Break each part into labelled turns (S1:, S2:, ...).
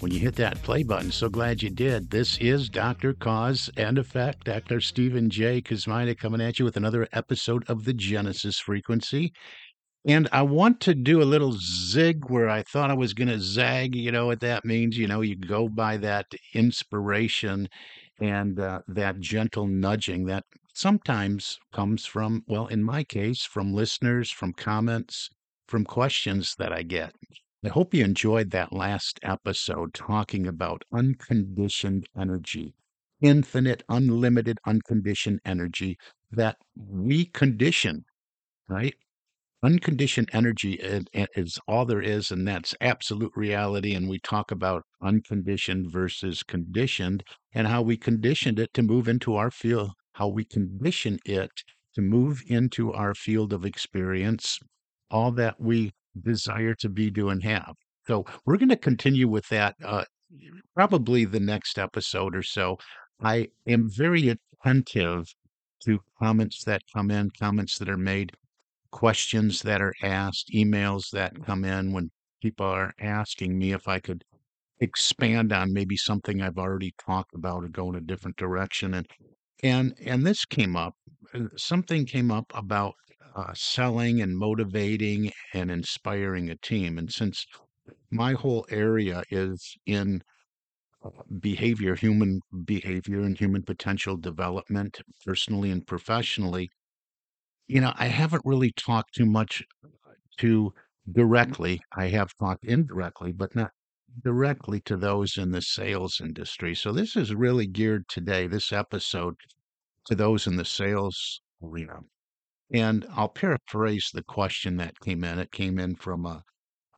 S1: when you hit that play button. So glad you did. This is Dr. Cause and Effect, Dr. Stephen J. Kosmyna coming at you with another episode of the Genesis Frequency. And I want to do a little zig where I thought I was going to zag. You know what that means? You know, you go by that inspiration and uh, that gentle nudging that sometimes comes from, well, in my case, from listeners, from comments, from questions that I get. I hope you enjoyed that last episode talking about unconditioned energy, infinite, unlimited, unconditioned energy that we condition, right? Unconditioned energy is all there is, and that's absolute reality. And we talk about unconditioned versus conditioned and how we conditioned it to move into our field, how we condition it to move into our field of experience, all that we desire to be, do, and have. So we're going to continue with that uh, probably the next episode or so. I am very attentive to comments that come in, comments that are made, questions that are asked, emails that come in when people are asking me if I could expand on maybe something I've already talked about or go in a different direction. And and and this came up. uh, Something came up about uh, selling and motivating and inspiring a team. And since my whole area is in uh, behavior, human behavior, and human potential development, personally and professionally, you know, I haven't really talked too much to directly. I have talked indirectly, but not directly to those in the sales industry. So this is really geared today, this episode, to those in the sales arena. And I'll paraphrase the question that came in. It came in from a,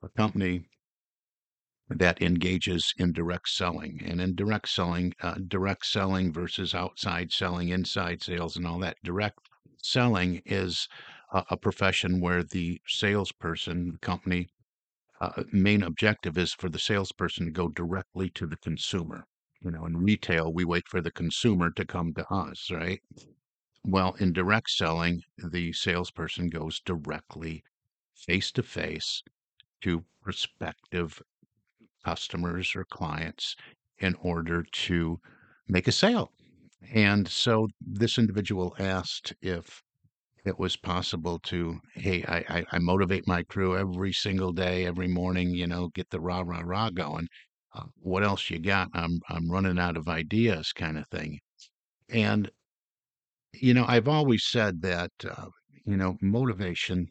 S1: a company that engages in direct selling. And in direct selling, uh, direct selling versus outside selling, inside sales, and all that, direct selling is a, a profession where the salesperson, the company, uh, main objective is for the salesperson to go directly to the consumer. You know, in retail, we wait for the consumer to come to us, right? Well, in direct selling, the salesperson goes directly face to face to prospective customers or clients in order to make a sale. And so this individual asked if it was possible to, hey, I, I, I motivate my crew every single day, every morning, you know, get the rah, rah, rah going. Uh, what else you got? I'm, I'm running out of ideas kind of thing. And, you know, I've always said that, uh, you know, motivation,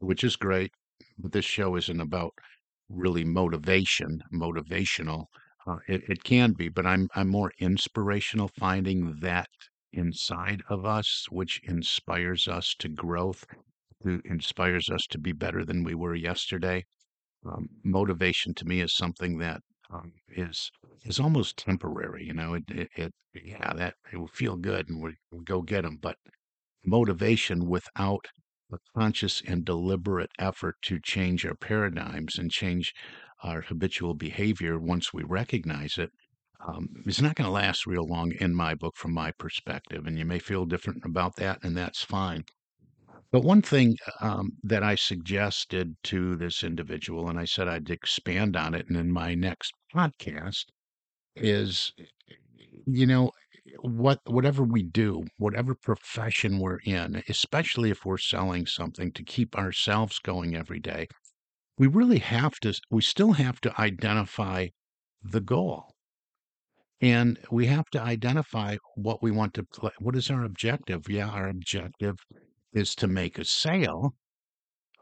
S1: which is great, but this show isn't about really motivation, motivational. Uh, it, it can be, but I'm I'm more inspirational, finding that inside of us, which inspires us to growth, to inspires us to be better than we were yesterday. Um, motivation to me is something that um, is is almost temporary. You know, it, it, it yeah, that it will feel good and we, we go get them, but motivation without a conscious and deliberate effort to change our paradigms and change our habitual behavior once we recognize it um, is not going to last real long in my book from my perspective and you may feel different about that and that's fine but one thing um, that i suggested to this individual and i said i'd expand on it and in my next podcast is you know what whatever we do whatever profession we're in especially if we're selling something to keep ourselves going every day we really have to we still have to identify the goal And we have to identify what we want to play. What is our objective? Yeah, our objective is to make a sale,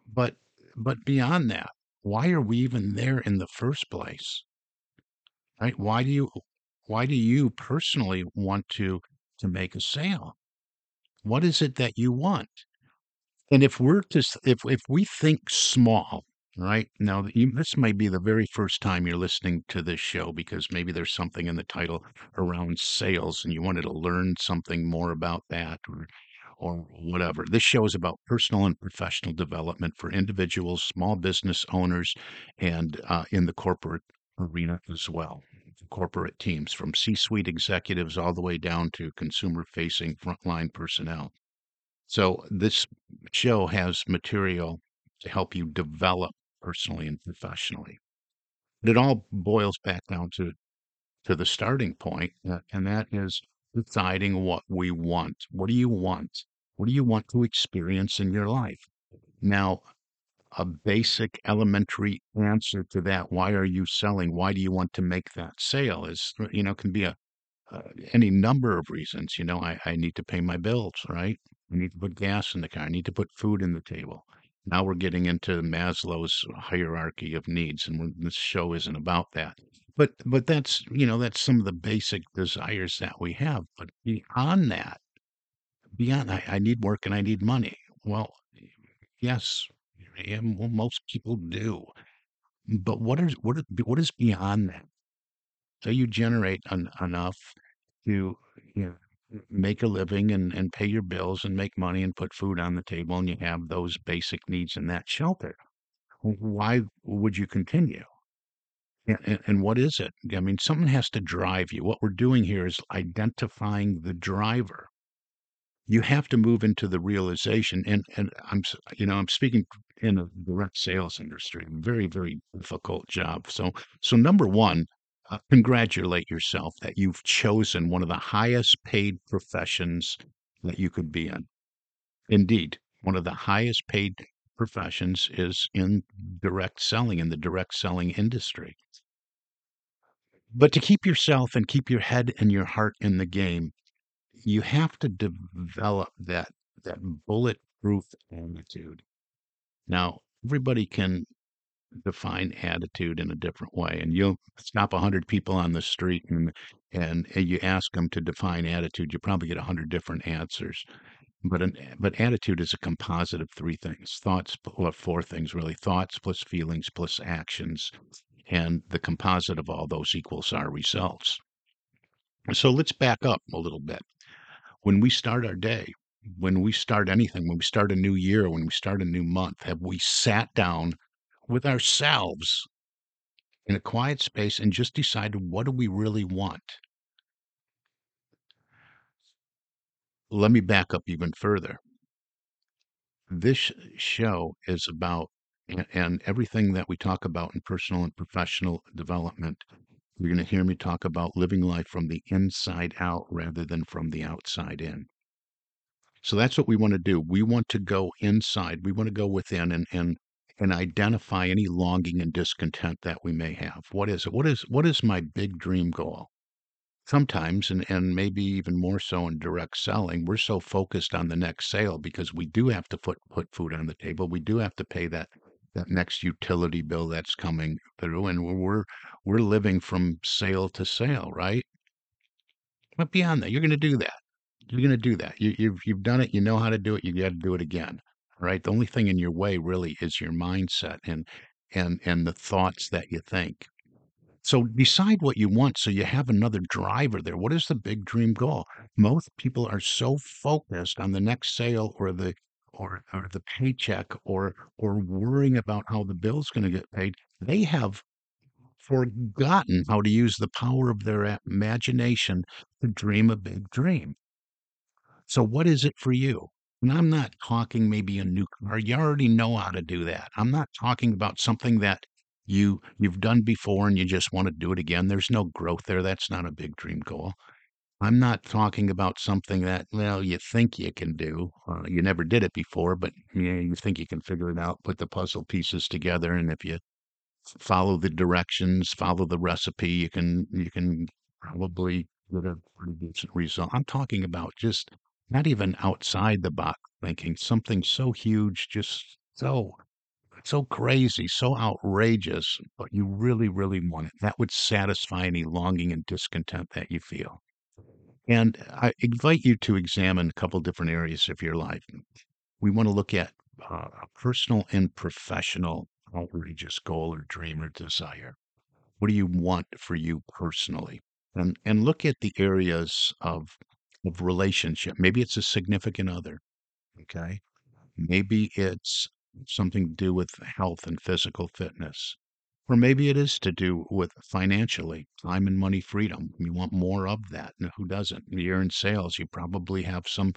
S1: but but beyond that, why are we even there in the first place? Right? Why do you why do you personally want to to make a sale? What is it that you want? And if we're s- if if we think small, right? Now you, this may be the very first time you're listening to this show because maybe there's something in the title around sales and you wanted to learn something more about that or or whatever. This show is about personal and professional development for individuals, small business owners, and uh, in the corporate arena as well. Corporate teams from C suite executives all the way down to consumer facing frontline personnel. So, this show has material to help you develop personally and professionally. It all boils back down to, to the starting uh, and that is deciding what we want. What do you want? What do you want to experience in your life? Now, a basic elementary answer to that, why are you selling? Why do you want to make that sale? Is, you know, can be a uh, any number of reasons. You know, I, I need to pay my bills, right? I need to put gas in the car. I need to put food in the table. Now we're getting into Maslow's hierarchy of needs, and this show isn't about that. But but that's you know that's some of the basic desires that we have. But beyond that, beyond I, I need work and I need money. Well, yes, yeah, well, most people do. But what is what is what is beyond that? So you generate en- enough to you know, make a living and, and pay your bills and make money and put food on the table and you have those basic needs in that shelter. Why would you continue? And, and, what is it? I mean, something has to drive you. What we're doing here is identifying the driver. You have to move into the realization, and and I'm you know I'm speaking in a direct sales industry, very very difficult job. So so number one, uh, congratulate yourself that you've chosen one of the highest paid professions that you could be in. Indeed, one of the highest paid professions is in direct selling, in the direct selling industry. But to keep yourself and keep your head and your heart in the game, you have to develop that that bulletproof attitude. Now, everybody can define attitude in a different way, and you'll stop hundred people on the street and and you ask them to define attitude, you probably get hundred different answers. But an eh, but attitude is a composite of three things: thoughts, well, four things really: thoughts plus feelings plus actions, and the composite of all those equals our results. So let's back up a little bit. When we start our day, when we start anything, when we start a new year, when we start a new month, have we sat down with ourselves in a quiet space and just decided what do we really want? Let me back up even further. This show is about and, everything that we talk about in personal and professional development. You're going to hear me talk about living life from the inside out rather than from the outside in. So that's what we want to do. We want to go inside. We want to go within and and and identify any longing and discontent that we may have. What is it? What is what is my big dream goal? Sometimes, and and maybe even more so in direct selling, we're so focused on the next sale because we do have to put put food on the table. We do have to pay that that next utility bill that's coming through, and we're we're living from sale to sale, right? But beyond that, you're going to do that. You're going to do that. You, you've you've done it. You know how to do it. You got to do it again. Right. The only thing in your way really is your mindset and and and the thoughts that you think. So decide what you want so you have another driver there. What is the big dream goal? Most people are so focused on the next sale or the or or the paycheck or or worrying about how the bill's going to get paid. They have forgotten how to use the power of their imagination to dream a big dream. So what is it for you? And I'm not talking maybe a new car. You already know how to do that. I'm not talking about something that you you've done before and you just want to do it again. There's no growth there. That's not a big dream goal. I'm not talking about something that well you think you can do. Uh, you never did it before, but you, know, you think you can figure it out. Put the puzzle pieces together, and if you follow the directions, follow the recipe, you can you can probably get a pretty decent result. I'm talking about just not even outside the box thinking, something so huge, just so so crazy, so outrageous, but you really, really want it. That would satisfy any longing and discontent that you feel. And I invite you to examine a couple different areas of your life. We want to look at uh, a personal and professional outrageous goal or dream or desire. What do you want for you personally? And and look at the areas of of relationship. Maybe it's a significant other. Okay. Maybe it's something to do with health and physical fitness. Or maybe it is to do with financially, time and money freedom. You want more of that. And who doesn't? You're in sales, you probably have some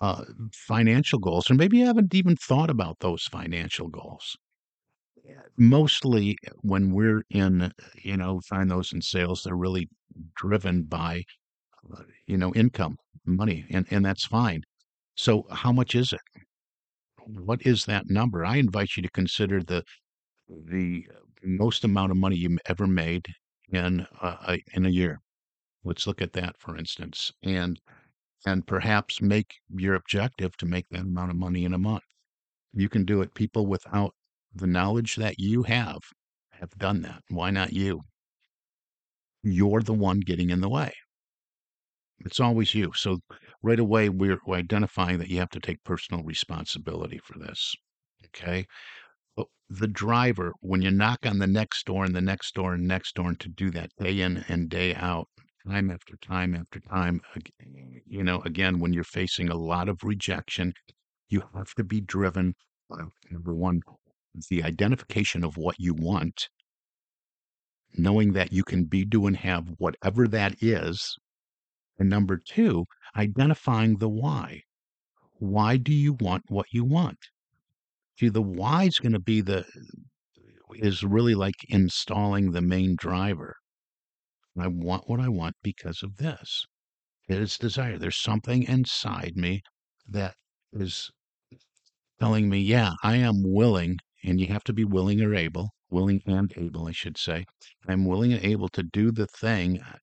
S1: uh, financial goals, or maybe you haven't even thought about those financial goals. Mostly when we're in, you know, find those in sales, they're really driven by, uh, you know, income, money, and, and that's fine. So, how much is it? What is that number? I invite you to consider the the uh, most amount of money you ever made in a, in a year. Let's look at that, for instance, and and perhaps make your objective to make that amount of money in a month. You can do it. People without the knowledge that you have have done that. Why not you? You're the one getting in the way. It's always you. So right away, we're, identifying that you have to take personal responsibility for this. Okay. But the driver, when you knock on the next door and the next door and next door, and to do that day in and day out, time after time after time, you know, again, when you're facing a lot of rejection, you have to be driven by number one, the identification of what you want, knowing that you can be, do, and have whatever that is. And number two, identifying the why. Why do you want what you want? See, the why is going to be the, is really like installing the main driver. I want what I want because of this. It is desire. There's something inside me that is telling me, yeah, I am willing, and you have to be willing or able, willing and able, I should say. I'm willing and able to do the thing uh,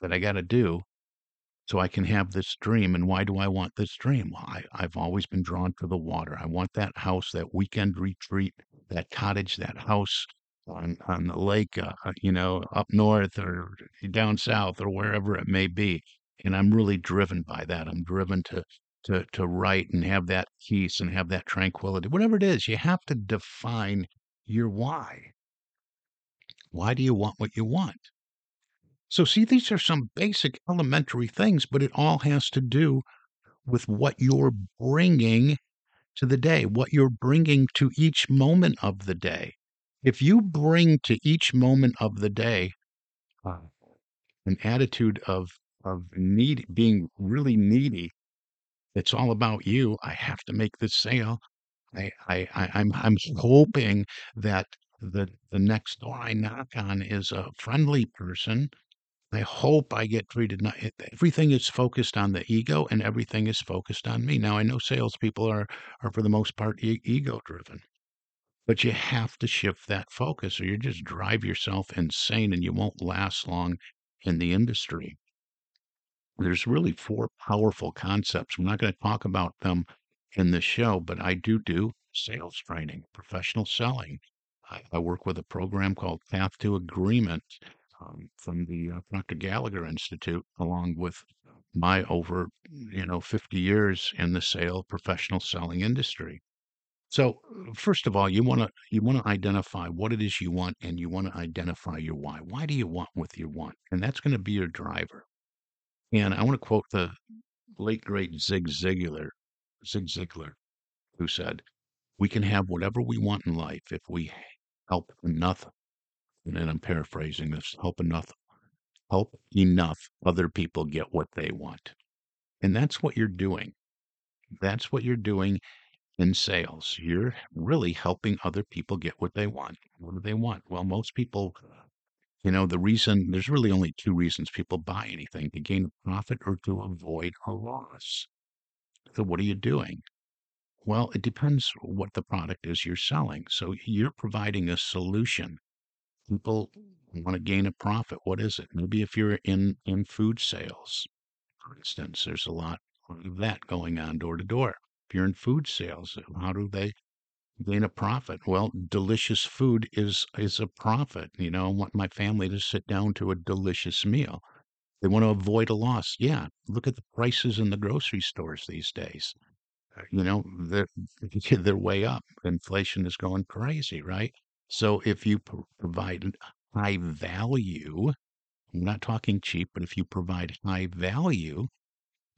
S1: that I got to do so I can have this dream. And why do I want this dream? Well, I, I've always been drawn to the water. I want that house, that weekend retreat, that cottage, that house on, on the lake, uh, uh you know, up north or down south or wherever it may be. And I'm really driven by that. I'm driven to to to write and have that peace and have that tranquility. Whatever it is, you have to define your why. Why do you want what you want? So, see, these are some basic elementary things, but it all has to do with what you're bringing to the day, what you're bringing to each moment of the day. If you bring to each moment of the day an attitude of of need, being really needy, it's all about you. I have to make this sale. I, I, I I'm I'm hoping that the the next door I knock on is a friendly person I hope I get treated not eh, everything is focused on the ego and everything is focused on me. Now I know salespeople are are for the most part e- ego driven, but you have to shift that focus or you just drive yourself insane and you won't last long in the industry. There's really four powerful concepts. I'm not going to talk about them in the show, but I do do sales training, professional selling. I, I work with a program called Path to Agreement um, from the uh, Proctor Gallagher Institute, along with my over you know 50 years in the sale professional selling industry. So first of all, you want to you want to identify what it is you want, and you want to identify your why. Why do you want what you want? And that's going to be your driver. And I want to quote the late great Zig Ziglar, Zig Ziglar, who said, "We can have whatever we want in life if we help enough and I'm paraphrasing this, help enough help enough other people get what they want. And that's what you're doing. That's what you're doing in sales. You're really helping other people get what they want. What do they want? Well, most people, you know, the reason there's really only two reasons people buy anything to gain a profit or to avoid a loss. So, what are you doing? Well, it depends what the product is you're selling. So, you're providing a solution people want to gain a profit. What is it? Maybe if you're in in food sales, for instance, there's a lot of that going on door to door. If you're in food sales, how do they gain a profit? Well, delicious food is is a profit. You know, I want my family to sit down to a delicious meal. They want to avoid a loss. Yeah, look at the prices in the grocery stores these days. You know, they're they're way up. Inflation is going crazy, right? So if you pro- provide high value, I'm not talking cheap, but if you provide high value,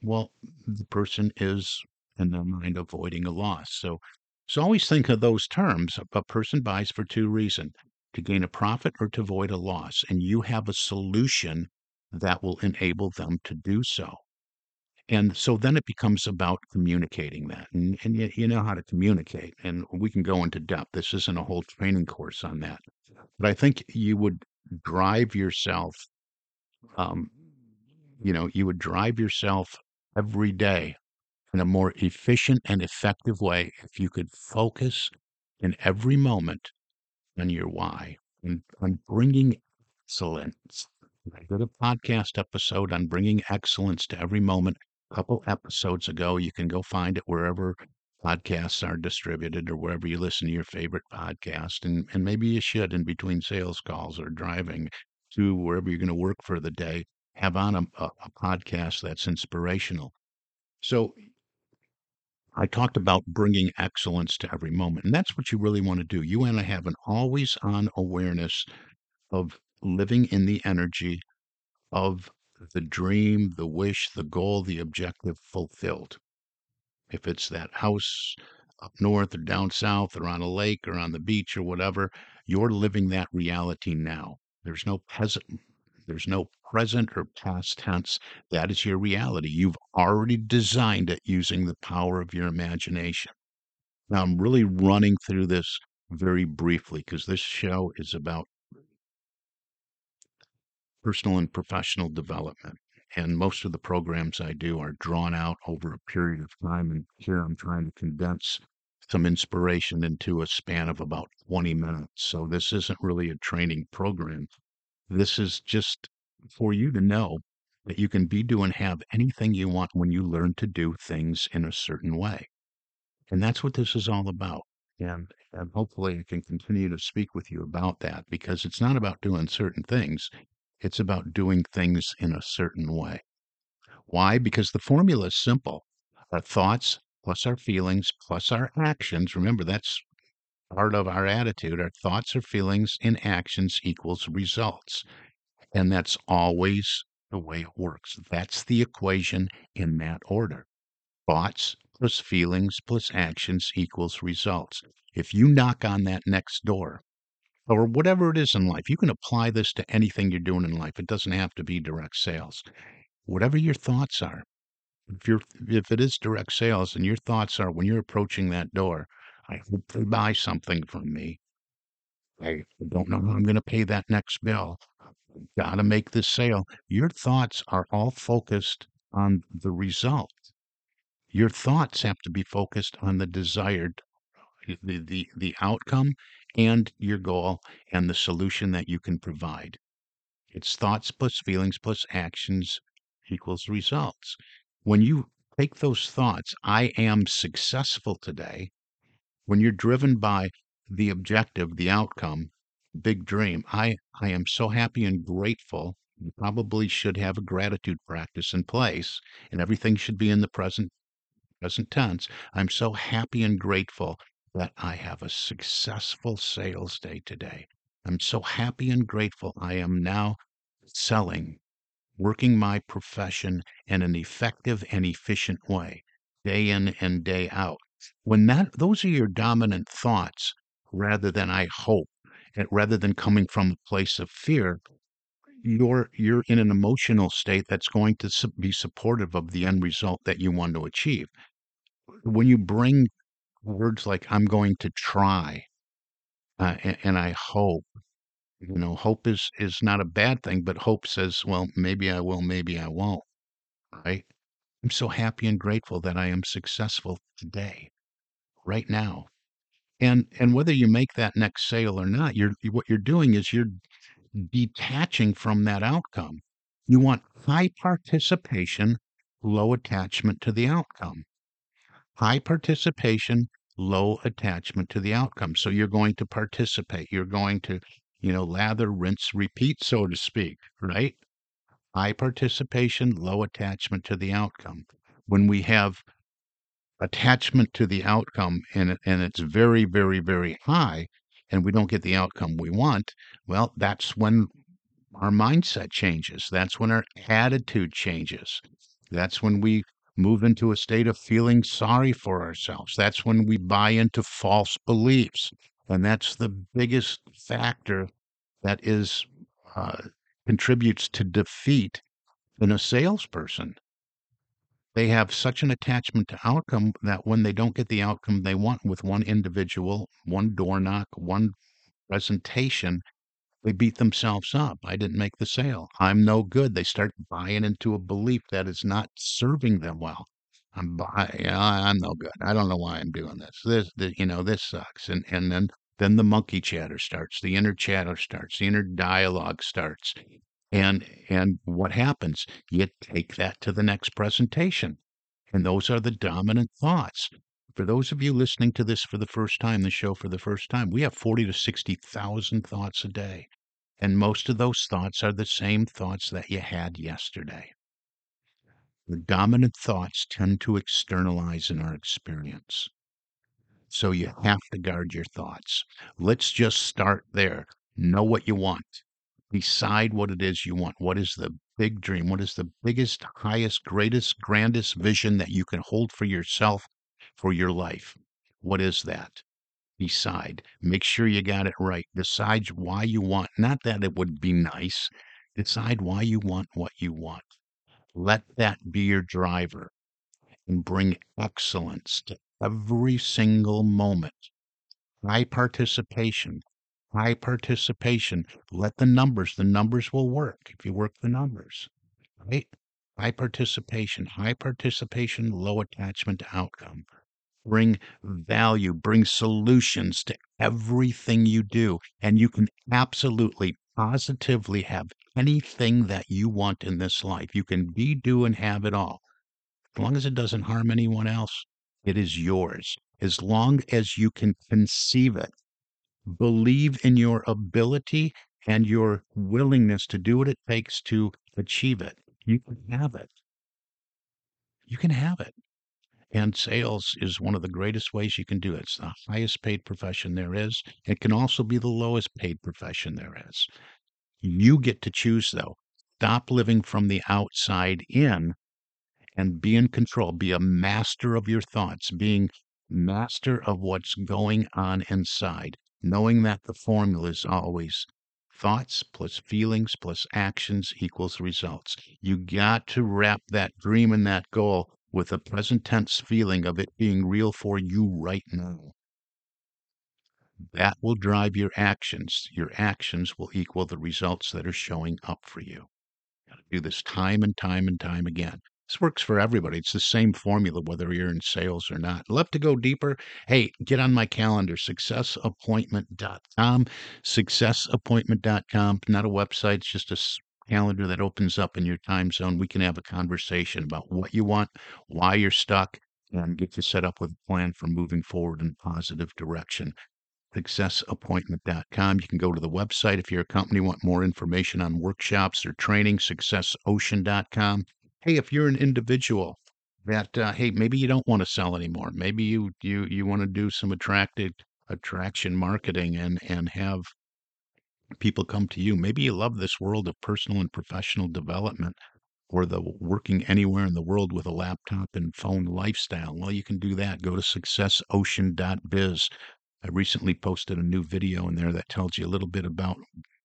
S1: well, the person is in their mind avoiding a loss. So, so always think of those terms. A person buys for two reasons to gain a profit or to avoid a loss. And you have a solution that will enable them to do so. And so then it becomes about communicating that. And, and you, you know how to communicate. And we can go into depth. This isn't a whole training course on that. But I think you would drive yourself um, you know, you would drive yourself every day in a more efficient and effective way if you could focus in every moment on your why and on bringing excellence. I did a podcast episode on bringing excellence to every moment couple episodes ago. You can go find it wherever podcasts are distributed or wherever you listen to your favorite podcast. And, and maybe you should, in between sales calls or driving to wherever you're going to work for the day, have on a, a, a podcast that's inspirational. So I talked about bringing excellence to every moment. And that's what you really want to do. You want to have an always on awareness of living in the energy of the dream, the wish, the goal, the objective fulfilled. If it's that house up north or down south or on a lake or on the beach or whatever, you're living that reality now. There's no present there's no present or past tense. That is your reality. You've already designed it using the power of your imagination. Now, I'm really running through this very briefly because this show is about personal and professional development. And most of the programs I do are drawn out over a period of time. And here I'm trying to condense some inspiration into a span of about 20 minutes. So this isn't really a training program. This is just for you to know that you can be, do, and have anything you want when you learn to do things in a certain way. And that's what this is all about. And, and hopefully I can continue to speak with you about that because it's not about doing certain things. It's about doing things in a certain way. Why? Because the formula is simple. Our thoughts plus our feelings plus our actions. Remember, that's part of our attitude. Our thoughts or feelings and actions equals results. And that's always the way it works. That's the equation in that order. Thoughts plus feelings plus actions equals results. If you knock on that next door, or whatever it is in life, you can apply this to anything you're doing in life. It doesn't have to be direct sales. Whatever your thoughts are, if you're if it is direct sales and your thoughts are when you're approaching that door, I hope they buy something from me. I don't know how I'm going to pay that next bill. Got to make this sale. Your thoughts are all focused on the result. Your thoughts have to be focused on the desired the the the outcome and your goal and the solution that you can provide. It's thoughts plus feelings plus actions equals results. When you take those thoughts, I am successful today, when you're driven by the objective, the outcome, big dream, I, I am so happy and grateful. You probably should have a gratitude practice in place, and everything should be in the present present tense. I'm so happy and grateful that I have a successful sales day today. I'm so happy and grateful I am now selling, working my profession in an effective and efficient way, day in and day out. When that those are your dominant thoughts, rather than I hope, and rather than coming from a place of fear, you're you're in an emotional state that's going to be supportive of the end result that you want to achieve. When you bring words like "I'm going to try" uh, and, and "I hope," you know, hope is is not a bad thing, but hope says, "Well, maybe I will, maybe I won't." Right? I'm so happy and grateful that I am successful today, right now. And and whether you make that next sale or not, you're what you're doing is you're detaching from that outcome. You want high participation, low attachment to the outcome. High participation, low attachment to the outcome. So you're going to participate. You're going to, you know, lather, rinse, repeat, so to speak, right? High participation, low attachment to the outcome. When we have attachment to the outcome and, and it's very, very, very high, and we don't get the outcome we want, well, that's when our mindset changes. That's when our attitude changes. That's when we move into a state of feeling sorry for ourselves. That's when we buy into false beliefs. And that's the biggest factor that is uh, contributes to defeat in a salesperson. They have such an attachment to outcome that when they don't get the outcome they want with one individual, one door knock, one presentation, they beat themselves up. I didn't make the sale. I'm no good. They start buying into a belief that is not serving them well. I'm buy, I'm no good. I don't know why I'm doing this. This, this you know, this sucks. And and then then the monkey chatter starts. The inner chatter starts. The inner dialogue starts. And and what happens? You take that to the next presentation. And those are the dominant thoughts. For those of you listening to this for the first time, the show for the first time, we have 40 to 60,000 thoughts a day. And most of those thoughts are the same thoughts that you had yesterday. The dominant thoughts tend to externalize in our experience. So you have to guard your thoughts. Let's just start there. Know what you want decide what it is you want. What is the big dream? What is the biggest, highest, greatest, grandest vision that you can hold for yourself for your life? What is that? Decide. Make sure you got it right. Decide why you want, not that it would be nice. Decide why you want what you want. Let that be your driver and bring excellence to every single moment. High participation, high participation. Let the numbers, the numbers will work if you work the numbers, right? High participation, high participation, low attachment outcome. Bring value, bring solutions to everything you do. And you can absolutely, positively have anything that you want in this life. You can be, do, and have it all. As long as it doesn't harm anyone else, it is yours. As long as you can conceive it believe in your ability and your willingness to do what it takes to achieve it. You can have it. You can have it. And sales is one of the greatest ways you can do it. It's the highest paid profession there is. It can also be the lowest paid profession there is. You get to choose, though. Stop living from the outside in and be in control. Be a master of your thoughts, being master of what's going on inside knowing that the formula is always thoughts plus feelings plus actions equals results. You got to wrap that dream and that goal with a present tense feeling of it being real for you right now. That will drive your actions. Your actions will equal the results that are showing up for you. Got to do this time and time and time again. This works for everybody. It's the same formula, whether you're in sales or not. Love to go deeper? Hey, get on my calendar, successappointment.com. Successappointment.com, not a website, it's just a calendar that opens up in your time zone. We can have a conversation about what you want, why you're stuck, and get you set up with a plan for moving forward in a positive direction successappointment.com. You can go to the website if you're a company want more information on workshops or training, successocean.com hey, if you're an individual that uh, hey, maybe you don't want to sell anymore. Maybe you you you want to do some attracted attraction marketing and and have people come to you. Maybe you love this world of personal and professional development or the working anywhere in the world with a laptop and phone lifestyle. Well, you can do that. Go to successocean.biz. I recently posted a new video in there that tells you a little bit about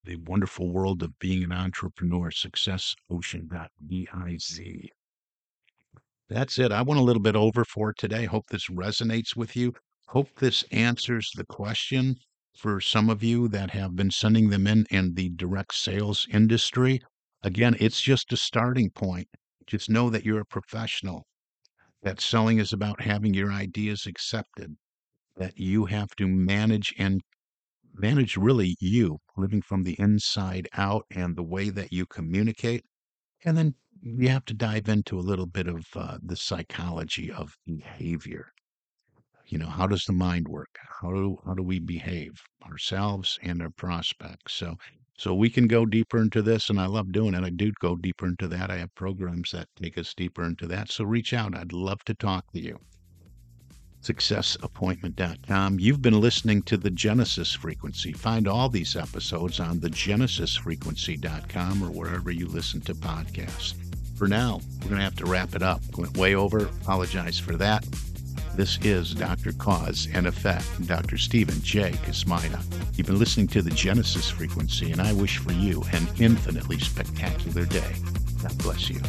S1: the wonderful world of being an entrepreneur, successocean.biz. That's it. I went a little bit over for today. Hope this resonates with you. Hope this answers the question for some of you that have been sending them in in the direct sales industry. Again, it's just a starting point. Just know that you're a professional, that selling is about having your ideas accepted, that you have to manage and manage really you, living from the inside out and the way that you communicate. And then you have to dive into a little bit of uh, the psychology of behavior. You know, how does the mind work? How do how do we behave ourselves and our prospects? So so we can go deeper into this, and I love doing it. I do go deeper into that. I have programs that take us deeper into that. So reach out. I'd love to talk to you successappointment.com. You've been listening to the Genesis Frequency. Find all these episodes on the genesisfrequency.com or wherever you listen to podcasts. For now, we're going to have to wrap it up. Went way over. Apologize for that. This is Dr. Cause and Effect, Dr. Stephen J. Kosmyna. You've been listening to the Genesis Frequency, and I wish for you an infinitely spectacular day. God bless you.